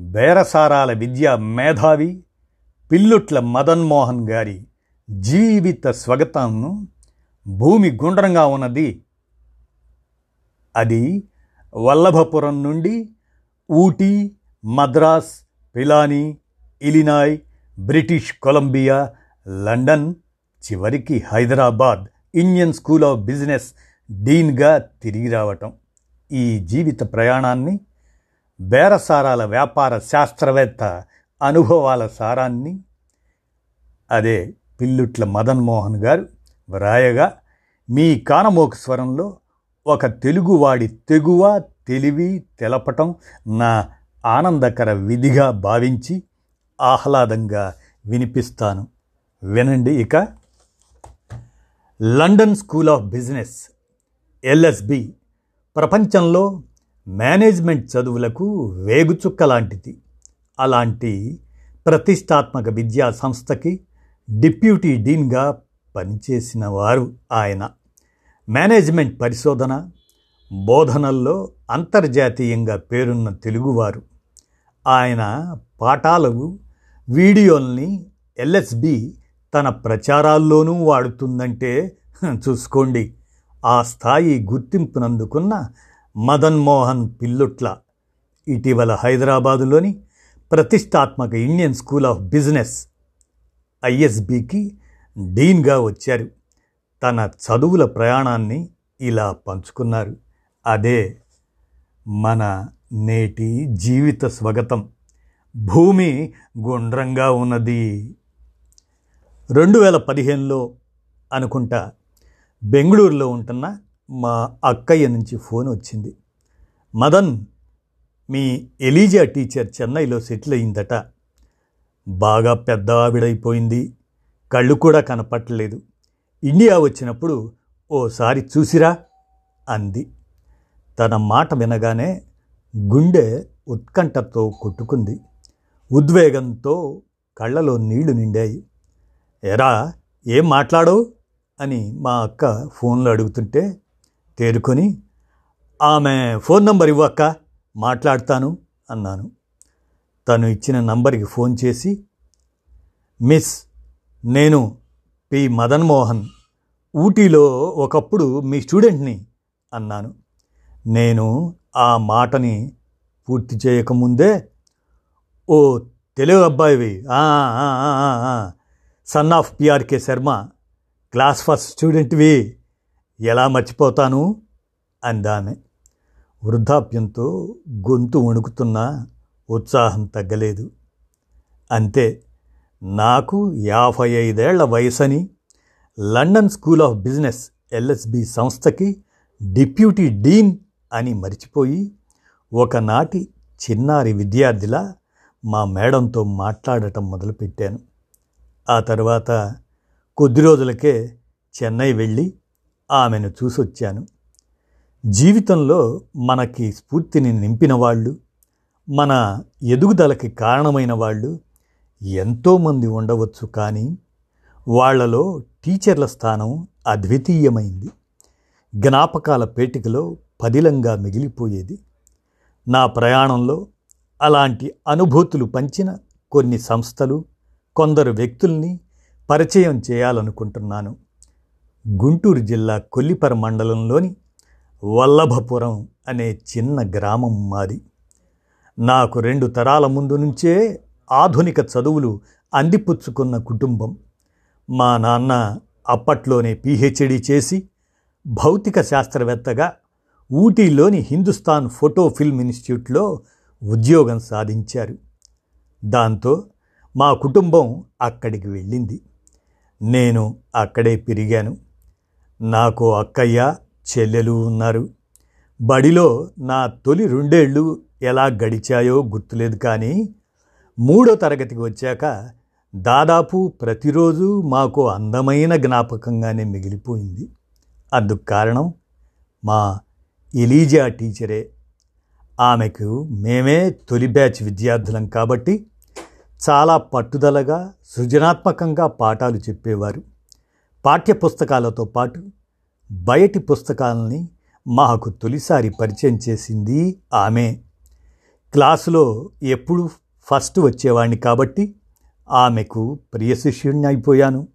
బేరసారాల విద్యా మేధావి పిల్లుట్ల మదన్మోహన్ గారి జీవిత స్వగతంను భూమి గుండ్రంగా ఉన్నది. అది వల్లభపురం నుండి Ooty Madras Pilani Illinois British Columbia London చివరికి Hyderabad Indian School of Business డీన్గా తిరిగి రావటం. ఈ జీవిత ప్రయాణాన్ని బేరసారాల వ్యాపార శాస్త్రవేత్త అనుభవాల సారాన్ని అదే పిల్లుట్ల మదన్మోహన్ గారు వ్రాయగా మీ కానమోక స్వరంలో ఒక తెలుగువాడి తెగువ తెలివి తెలపటం నా ఆనందకర విధిగా భావించి ఆహ్లాదంగా వినిపిస్తాను. వినండి ఇక. London School of Business LSB ప్రపంచంలో మేనేజ్మెంట్ చదువులకు వేగుచుక్క లాంటిది. అలాంటి ప్రతిష్టాత్మక విద్యా సంస్థకి డిప్యూటీ డీన్గా పనిచేసిన వారు ఆయన. మేనేజ్మెంట్ పరిశోధన బోధనల్లో అంతర్జాతీయంగా పేరున్న తెలుగువారు. ఆయన పాఠాలు వీడియోల్ని ఎల్ఎస్బి తన ప్రచారాల్లోనూ వాడుతుందంటే చూసుకోండి. ఆ స్థాయి గుర్తింపునందుకున్న మదన్మోహన్ పిల్లుట్ల. ఇటీవల హైదరాబాదులోని ప్రతిష్టాత్మక ఇండియన్ స్కూల్ ఆఫ్ బిజినెస్ ఐఎస్బికి డీన్గా వచ్చారు. తన చదువుల ప్రయాణాన్ని ఇలా పంచుకున్నారు. అదే మన నేటి జీవిత స్వగతం. భూమి గుండ్రంగా ఉన్నది. రెండు వేల పదిహేనులో అనుకుంటా బెంగళూరులో ఉంటున్న మా అక్కయ్య నుంచి ఫోన్ వచ్చింది. మదన్ మీ ఎలీజా టీచర్ చెన్నైలో సెటిల్ అయిందట బాగా పెద్ద ఆవిడైపోయింది కళ్ళు కూడా కనపట్టలేదు. ఇండియా వచ్చినప్పుడు ఓసారి చూసిరా అంది. తన మాట వినగానే గుండె ఉత్కంఠతో కొట్టుకుంది. ఉద్వేగంతో కళ్ళలో నీళ్ళు నిండాయి. ఎరా ఏం మాట్లాడవు? అని మా అక్క ఫోన్లో అడుగుతుంటే తేరుకొని ఆమె ఫోన్ నంబర్ ఇవ్వక్క మాట్లాడతాను అన్నాను. తను ఇచ్చిన నంబర్కి ఫోన్ చేసి మిస్ నేను పి. మదన్మోహన్ ఊటీలో ఒకప్పుడు మీ స్టూడెంట్ని అన్నాను. నేను ఆ మాటని పూర్తి చేయకముందే ఓ Telugu అబ్బాయివి son of PRK Sharma class first స్టూడెంట్వి ఎలా మర్చిపోతాను? అందామె. వృద్ధాప్యంతో గొంతు వణుకుతున్నా ఉత్సాహం తగ్గలేదు. అంతే నాకు యాభై ఐదేళ్ళ వయసని London School of Business LSB సంస్థకి డిప్యూటీ డీన్ అని మరిచిపోయి ఒకనాటి చిన్నారి విద్యార్థిలా మా మేడంతో మాట్లాడటం మొదలుపెట్టాను. ఆ తర్వాత కొద్ది రోజులకే చెన్నై వెళ్ళి ఆమెను చూసొచ్చాను. జీవితంలో మనకి స్ఫూర్తిని నింపిన వాళ్ళు మన ఎదుగుదలకి కారణమైన వాళ్ళు ఎంతోమంది ఉండవచ్చు కానీ వాళ్ళలో టీచర్ల స్థానం అద్వితీయమైంది. జ్ఞాపకాల పేటికలో పదిలంగా మిగిలిపోయేది. నా ప్రయాణంలో అలాంటి అనుభూతులు పంచిన కొన్ని సంస్థలు కొందరు వ్యక్తుల్ని పరిచయం చేయాలనుకుంటున్నాను. గుంటూరు జిల్లా కొల్లిపర మండలంలోని వల్లభపురం అనే చిన్న గ్రామం మాది. నాకు రెండు తరాల ముందు నుంచే ఆధునిక చదువులు అందిపుచ్చుకున్న కుటుంబం. మా నాన్న అప్పట్లోనే పిహెచ్డి చేసి భౌతిక శాస్త్రవేత్తగా ఊటీలోని హిందుస్థాన్ ఫోటో ఫిల్మ్ ఇన్స్టిట్యూట్లో ఉద్యోగం సాధించారు. దాంతో మా కుటుంబం అక్కడికి వెళ్ళింది. నేను అక్కడే పెరిగాను. నాకు అక్కయ్య చెల్లెలు ఉన్నారు. బడిలో నా తొలి రెండేళ్ళు ఎలా గడిచాయో గుర్తులేదు కానీ మూడో తరగతికి వచ్చాక దాదాపు ప్రతిరోజు మాకు అందమైన జ్ఞాపకంగానే మిగిలిపోయింది. అందుకు కారణం మా ఎలీజా టీచరే. ఆమెకు మేమే తొలి బ్యాచ్ విద్యార్థులం కాబట్టి చాలా పట్టుదలగా సృజనాత్మకంగా పాఠాలు చెప్పేవారు. పాఠ్యపుస్తకాలతో పాటు బయటి పుస్తకాలని మాకు తొలిసారి పరిచయం చేసింది ఆమె. క్లాసులో ఎప్పుడు ఫస్ట్ వచ్చేవాడిని కాబట్టి ఆమెకు ప్రియ శిష్యుణ్ణి అయిపోయాను.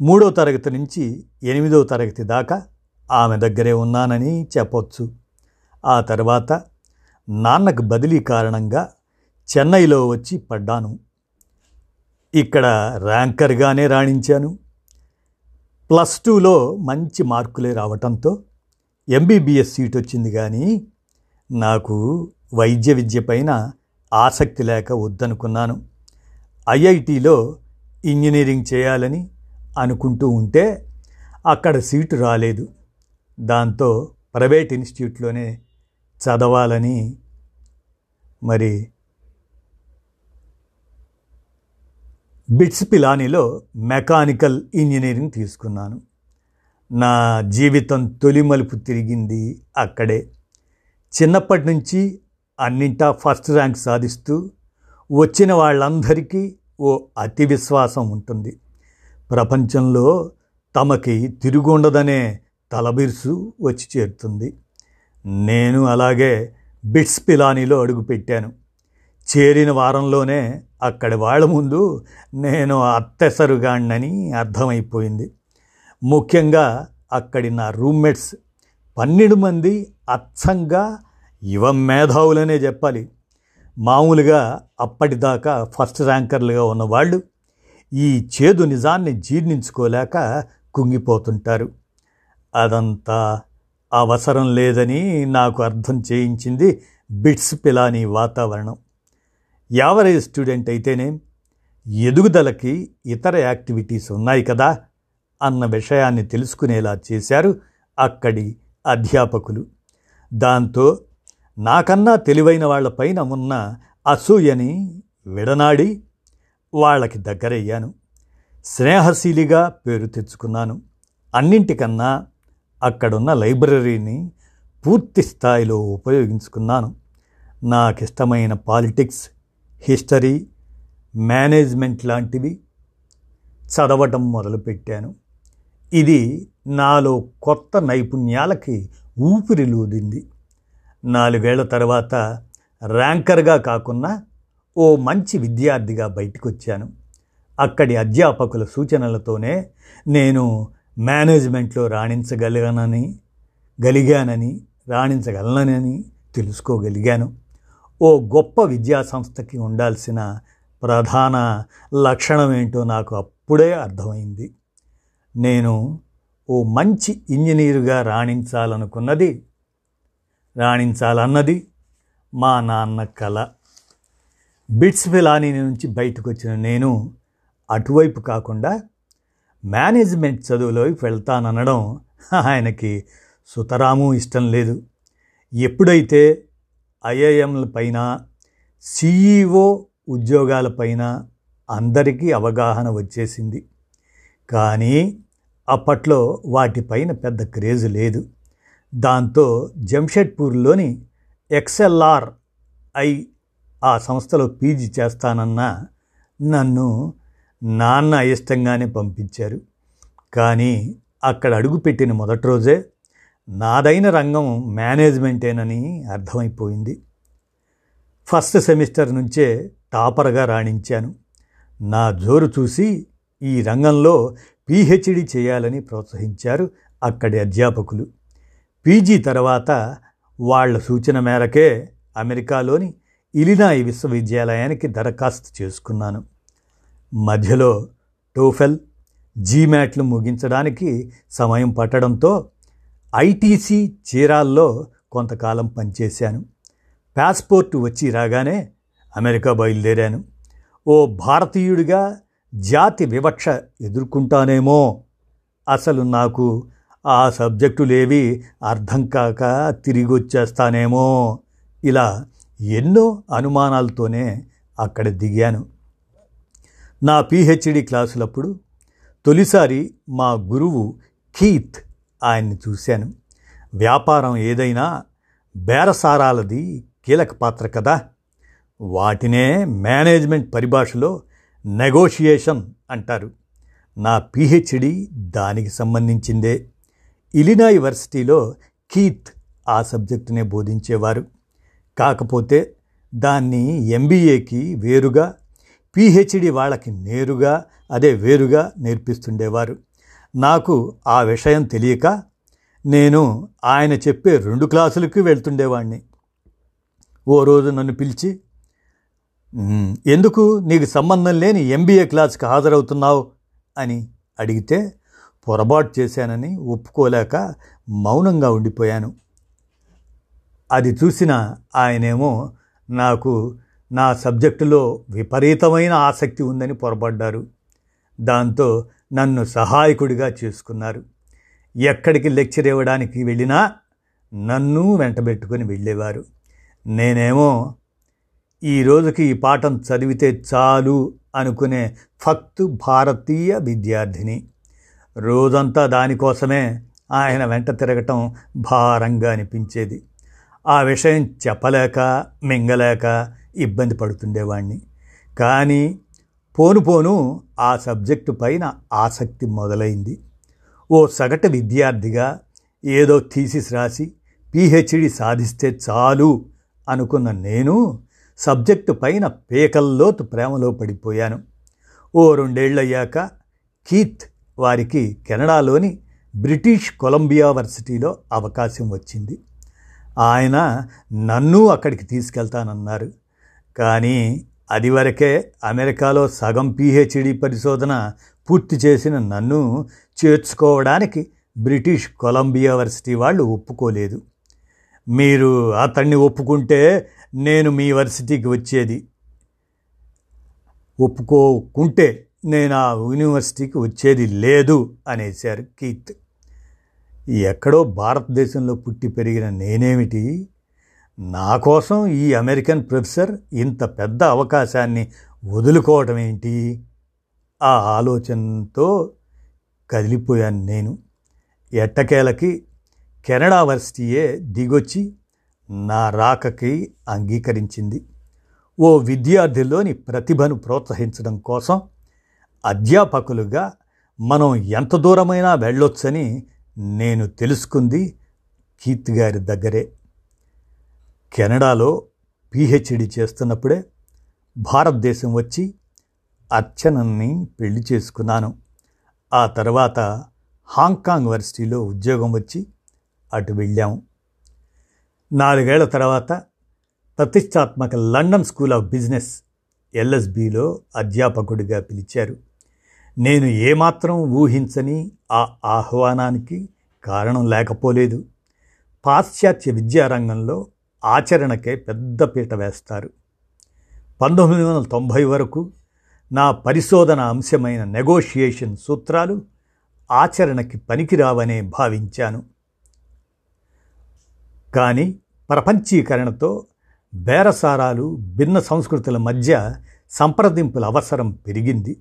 మూడో తరగతి నుంచి ఎనిమిదో తరగతి దాకా ఆమె దగ్గరే ఉన్నానని చెప్పొచ్చు. ఆ తర్వాత నాన్నకు బదిలీ కారణంగా చెన్నైలో వచ్చి పడ్డాను. ఇక్కడ ర్యాంకర్గానే రాణించాను. ప్లస్ టూలో మంచి మార్కులే రావటంతో ఎంబీబీఎస్ సీట్ వచ్చింది కానీ నాకు వైద్య విద్య పైన ఆసక్తి లేక వద్దనుకున్నాను. ఐఐటిలో ఇంజనీరింగ్ చేయాలని అనుకుంటూ ఉంటే అక్కడ సీటు రాలేదు. దాంతో ప్రైవేట్ ఇన్స్టిట్యూట్లోనే చదవాలని మరి బిట్స్ పిలానీలో మెకానికల్ ఇంజనీరింగ్ తీసుకున్నాను. నా జీవితం తొలి మలుపు తిరిగింది అక్కడే. చిన్నప్పటి నుంచి అన్నింటా ఫస్ట్ ర్యాంక్ సాధిస్తూ వచ్చిన వాళ్ళందరికీ ఓ అతి విశ్వాసం ఉంటుంది. ప్రపంచంలో తమకి తిరుగుండదనే తలబిరుసు వచ్చి చేరుతుంది. నేను అలాగే బిట్స్ పిలానీలో అడుగుపెట్టాను. చేరిన వారంలోనే అక్కడి వాళ్ళ ముందు నేను అత్తెసరుగాణ్ణని అర్థమైపోయింది. ముఖ్యంగా అక్కడి నా రూమ్మేట్స్ పన్నెండు మంది అచ్చంగా యువ మేధావులనే చెప్పాలి. మామూలుగా అప్పటిదాకా ఫస్ట్ ర్యాంకర్లుగా ఉన్నవాళ్ళు ఈ చేదు నిజాన్ని జీర్ణించుకోలేక కుంగిపోతుంటారు. అదంతా అవసరం లేదని నాకు అర్థం చేయించింది బిట్స్ పిలాని వాతావరణం. యావరేజ్ స్టూడెంట్ అయితేనే ఎదుగుదలకి ఇతర యాక్టివిటీస్ ఉన్నాయి కదా అన్న విషయాన్ని తెలుసుకునేలా చేశారు అక్కడి అధ్యాపకులు. దాంతో నాకన్నా తెలివైన వాళ్ళపైన ఉన్న అసూయని విడనాడి వాళ్ళకి దగ్గరయ్యాను. స్నేహశీలిగా పేరు తెచ్చుకున్నాను. అన్నింటికన్నా అక్కడున్న లైబ్రరీని పూర్తి స్థాయిలో ఉపయోగించుకున్నాను. నాకిష్టమైన పాలిటిక్స్ హిస్టరీ మేనేజ్మెంట్ లాంటివి చదవటం మొదలుపెట్టాను. ఇది నాలో కొత్త నైపుణ్యాలకి ఊపిరిలూదింది. నాలుగేళ్ళ తర్వాత ర్యాంకర్గా కాకుండా ఓ మంచి విద్యార్థిగా బయటకు వచ్చాను అక్కడి అధ్యాపకుల సూచనలతోనే నేను మేనేజ్మెంట్లో రాణించగలిగానని గలిగానని రాణించగలనని తెలుసుకోగలిగాను. ఓ గొప్ప విద్యా సంస్థకి ఉండాల్సిన ప్రధాన లక్షణం ఏంటో నాకు అప్పుడే అర్థమైంది. నేను ఓ మంచి ఇంజనీరుగా రాణించాలనుకున్నది రాణించాలన్నది మా నాన్న కళ బిట్స్ ఫిలానీ నుంచి బయటకు వచ్చిన నేను అటువైపు కాకుండా మేనేజ్మెంట్ చదువులోకి వెళ్తాననడం ఆయనకి సుతరాము ఇష్టం లేదు. ఎప్పుడైతే ఐఐఎంల పైన సిఈఓ ఉద్యోగాలపైన అందరికీ అవగాహన వచ్చేసింది. కానీ అప్పట్లో వాటిపైన పెద్ద క్రేజ్ లేదు. దాంతో జంషెడ్పూర్లోని ఎక్స్ఎల్ఆర్ ఐ ఆ సంస్థలో పీజీ చేస్తానన్నా నన్ను నాన్న అయిష్టంగానే పంపించారు. కానీ అక్కడ అడుగుపెట్టిన మొదటి రోజే నాదైన రంగం మేనేజ్మెంటేనని అర్థమైపోయింది. ఫస్ట్ సెమిస్టర్ నుంచే టాపర్గా రాణించాను. నా జోరు చూసి ఈ రంగంలో పీహెచ్డీ చేయాలని ప్రోత్సహించారు అక్కడి అధ్యాపకులు. పీజీ తర్వాత వాళ్ళ సూచన మేరకే అమెరికాలోని ఇలినాయి విశ్వవిద్యాలయానికి దరఖాస్తు చేసుకున్నాను. మధ్యలో టోఫెల్ జీమ్యాట్లు ముగించడానికి సమయం పట్టడంతో ఐటీసీ చీరాల్లో కొంతకాలం పనిచేశాను. పాస్పోర్ట్ వచ్చి రాగానే అమెరికా బయలుదేరాను. ఓ భారతీయుడిగా జాతి వివక్ష ఎదుర్కొంటానేమో. అసలు నాకు ఆ సబ్జెక్టులేవి అర్థం కాక తిరిగి వచ్చేస్తానేమో ఇలా ఎన్నో అనుమానాలతోనే అక్కడ దిగాను. నా పిహెచ్డి క్లాసులప్పుడు తొలిసారి మా గురువు కీత్ ఆయన్ని చూశాను. వ్యాపారం ఏదైనా బేరసారాలది కీలక పాత్ర కదా. వాటినే మేనేజ్మెంట్ పరిభాషలో నెగోషియేషన్ అంటారు. నా పిహెచ్డి దానికి సంబంధించిందే. ఇలినా యూనివర్సిటీలో కీత్ ఆ సబ్జెక్టునే బోధించేవారు. కాకపోతే దాన్ని ఎంబీఏకి వేరుగా పిహెచ్డి వాళ్ళకి నేరుగా అదే వేరుగా నేర్పిస్తుండేవారు. నాకు ఆ విషయం తెలియక నేను ఆయన చెప్పే రెండు క్లాసులకి వెళ్తుండేవాణ్ణి. ఓ రోజు నన్ను పిలిచి ఎందుకు నీకు సంబంధం లేని ఎంబీఏ క్లాస్కి హాజరవుతున్నావు? అని అడిగితే పొరపాటు చేశానని ఒప్పుకోలేక మౌనంగా ఉండిపోయాను. అది చూసిన ఆయనేమో నాకు నా సబ్జెక్టులో విపరీతమైన ఆసక్తి ఉందని పొరపడ్డారు. దాంతో నన్ను సహాయకుడిగా చేసుకున్నారు. ఎక్కడికి లెక్చర్ ఇవ్వడానికి వెళ్ళినా నన్ను వెంటబెట్టుకొని వెళ్ళేవారు. నేనేమో ఈ రోజుకి ఈ పాఠం చదివితే చాలు అనుకునే ఫక్త్ భారతీయ విద్యార్థిని. రోజంతా దానికోసమే ఆయన వెంట తిరగటం భారంగా అనిపించేది. ఆ విషయం చెప్పలేక మింగలేక ఇబ్బంది పడుతుండేవాణ్ణి. కానీ పోను పోను ఆ సబ్జెక్టు పైన ఆసక్తి మొదలైంది. ఓ సగటు విద్యార్థిగా ఏదో థీసిస్ రాసి పిహెచ్డి సాధిస్తే చాలు అనుకున్న నేను సబ్జెక్టు పైన పేకల్లోతు ప్రేమలో పడిపోయాను. ఓ రెండేళ్ళయ్యాక కీత్ వారికి కెనడాలోని బ్రిటిష్ కొలంబియా వర్సిటీలో అవకాశం వచ్చింది. ఆయన నన్ను అక్కడికి తీసుకెళ్తానన్నారు. కానీ అది వరకే అమెరికాలో సగం పిహెచ్డి పరిశోధన పూర్తి చేసిన నన్ను చేర్చుకోవడానికి బ్రిటిష్ కొలంబియా వర్సిటీ వాళ్ళు ఒప్పుకోలేదు. మీరు అతన్ని ఒప్పుకుంటే నేను మీ వర్సిటీకి వచ్చేది. ఒప్పుకోకుంటే నేను ఆ యూనివర్సిటీకి వచ్చేది లేదు అనేశారు కీత్. ఎక్కడో భారతదేశంలో పుట్టి పెరిగిన నేనేమిటి? నా కోసం ఈ అమెరికన్ ప్రొఫెసర్ ఇంత పెద్ద అవకాశాన్ని వదులుకోవటం ఏంటి? ఆ ఆలోచనతో కదిలిపోయాను నేను. ఎట్టకేలకి కెనడా వర్సిటీయే దిగొచ్చి నా రాకకి అంగీకరించింది. ఓ విద్యార్థిలోని ప్రతిభను ప్రోత్సహించడం కోసం అధ్యాపకులుగా మనం ఎంత దూరమైనా వెళ్ళొచ్చని నేను తెలుసుకుంది కీర్తి గారి దగ్గరే. కెనడాలో పిహెచ్డి చేస్తున్నప్పుడే భారతదేశం వచ్చి అర్చనని పెళ్ళి చేసుకున్నాను. ఆ తర్వాత హాంకాంగ్ వర్సిటీలో ఉద్యోగం వచ్చి అటు వెళ్ళాము నాలుగేళ్ళ తర్వాత ప్రతిష్టాత్మక లండన్ స్కూల్ ఆఫ్ బిజినెస్ ఎల్ఎస్బిలో అధ్యాపకుడిగా పిలిచారు. నేను ఏమాత్రం ఊహించని ఆ ఆహ్వానానికి కారణం లేకపోలేదు. పాశ్చాత్య విద్యారంగంలో ఆచరణకే పెద్ద పీట వేస్తారు. పంతొమ్మిది వందల తొంభై వరకు నా పరిశోధన అంశమైన నెగోషియేషన్ సూత్రాలు ఆచరణకి పనికిరావనే భావించాను. కానీ ప్రపంచీకరణతో బేరసారాలు భిన్న సంస్కృతుల మధ్య సంప్రదింపుల అవసరం పెరిగింది.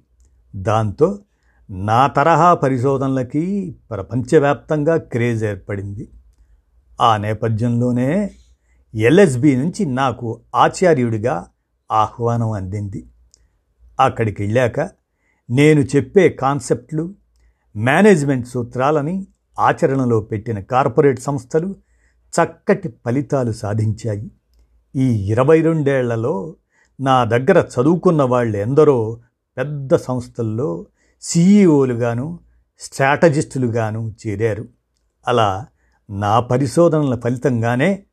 దాంతో నా తరహా పరిశోధనలకి ప్రపంచవ్యాప్తంగా క్రేజ్ ఏర్పడింది. ఆ నేపథ్యంలోనే ఎల్ఎస్బి నుంచి నాకు ఆచార్యుడిగా ఆహ్వానం అందింది. అక్కడికి వెళ్ళాక నేను చెప్పే కాన్సెప్ట్లు మేనేజ్మెంట్ సూత్రాలని ఆచరణలో పెట్టిన కార్పొరేట్ సంస్థలు చక్కటి ఫలితాలు సాధించాయి. ఈ ఇరవై రెండేళ్ళలో నా దగ్గర చదువుకున్న వాళ్ళు ఎందరో పెద్ద సంస్థల్లో సీఈఓలుగాను స్ట్రాటజిస్టులుగాను చేరారు. అలా నా పరిశోధనల ఫలితంగానే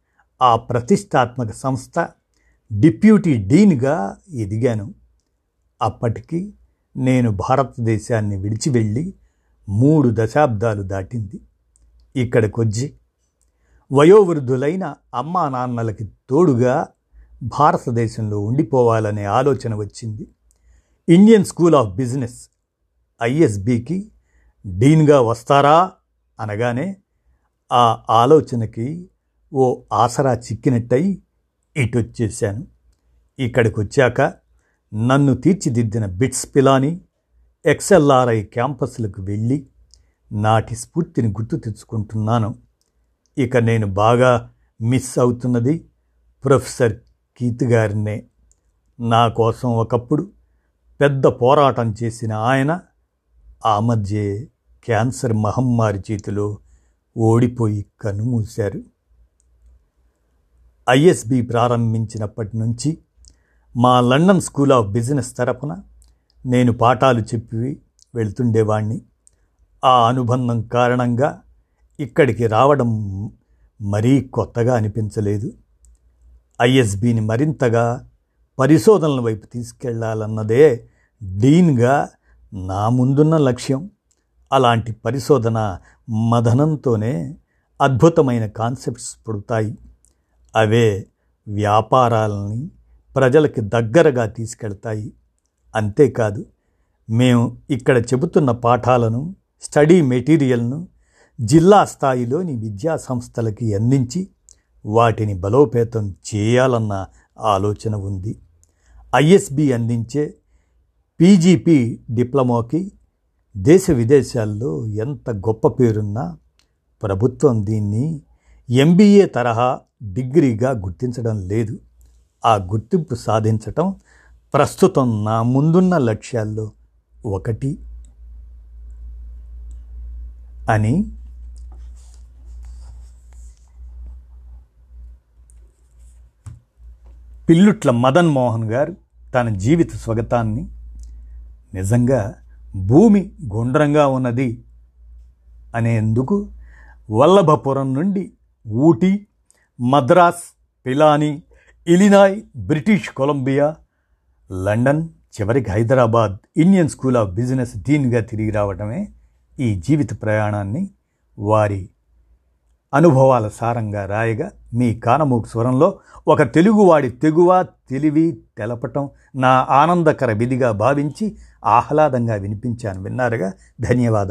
ఆ ప్రతిష్టాత్మక సంస్థ డిప్యూటీ డీన్గా ఎదిగాను. అప్పటికి నేను భారతదేశాన్ని విడిచి వెళ్ళి మూడు దశాబ్దాలు దాటింది. ఇక్కడికొచ్చి వయోవృద్ధులైన అమ్మా నాన్నలకి తోడుగా భారతదేశంలో ఉండిపోవాలనే ఆలోచన వచ్చింది. ఇండియన్ స్కూల్ ఆఫ్ బిజినెస్ ఐఎస్బికి డీన్గా వస్తారా అనగానే ఆ ఆలోచనకి ఓ ఆసరా చిక్కినట్టయి ఇటొచ్చేశాను. ఇక్కడికి వచ్చాక నన్ను తీర్చిదిద్దిన బిట్స్ పిలాని ఎక్స్ఎల్ఆర్ఐ క్యాంపస్లకు వెళ్ళి నాటి స్ఫూర్తిని గుర్తు తెచ్చుకుంటున్నాను. ఇక నేను బాగా మిస్ అవుతున్నది ప్రొఫెసర్ కీత్ గారినే. నా కోసం ఒకప్పుడు పెద్ద పోరాటం చేసిన ఆయన ఆ మధ్య క్యాన్సర్ మహమ్మారి చేతిలో ఓడిపోయి కన్నుమూశారు ఐఎస్బి ప్రారంభించినప్పటి నుంచి మా లండన్ స్కూల్ ఆఫ్ బిజినెస్ తరపున నేను పాఠాలు చెప్పి వెళ్తుండేవాణ్ణి. ఆ అనుబంధం కారణంగా ఇక్కడికి రావడం మరీ కొత్తగా అనిపించలేదు. ఐఎస్బిని మరింతగా పరిశోధనల వైపు తీసుకెళ్ళాలన్నదే డీన్గా నా ముందున్న లక్ష్యం. అలాంటి పరిశోధన మదనంతోనే అద్భుతమైన కాన్సెప్ట్స్ పుడతాయి. అవే వ్యాపారాలని ప్రజలకి దగ్గరగా తీసుకెళ్తాయి. అంతేకాదు మేము ఇక్కడ చెబుతున్న పాఠాలను స్టడీ మెటీరియల్ను జిల్లా స్థాయిలోని విద్యా సంస్థలకి అందించి వాటిని బలోపేతం చేయాలన్న ఆలోచన ఉంది. ఐఎస్బి అందించే పీజీపీ డిప్లొమాకి దేశ విదేశాల్లో ఎంత గొప్ప పేరున్నా ప్రభుత్వం దీన్ని ఎంబీఏ తరహా డిగ్రీగా గుర్తించడం లేదు. ఆ గుర్తింపు సాధించటం ప్రస్తుతం నా ముందున్న లక్ష్యాల్లో ఒకటి అని పిల్లుట్ల మదన్ మోహన్ గారు తన జీవిత స్వగతాన్ని నిజంగా భూమి గుండ్రంగా ఉన్నది అనేందుకు వల్లభపురం నుండి Ooty Madras Pilani Illinois British Columbia London చివరికి Hyderabad Indian School of Business డీన్గా తిరిగి రావడమే ఈ జీవిత ప్రయాణాన్ని వారి అనుభవాల సారంగా రాయగా మీ కానమూకు స్వరంలో ఒక తెలుగువాడి తెగువ తెలివి తెలపటం నా ఆనందకర విధిగా భావించి ఆహ్లాదంగా వినిపించాను విన్నారుగా. ధన్యవాదాలు.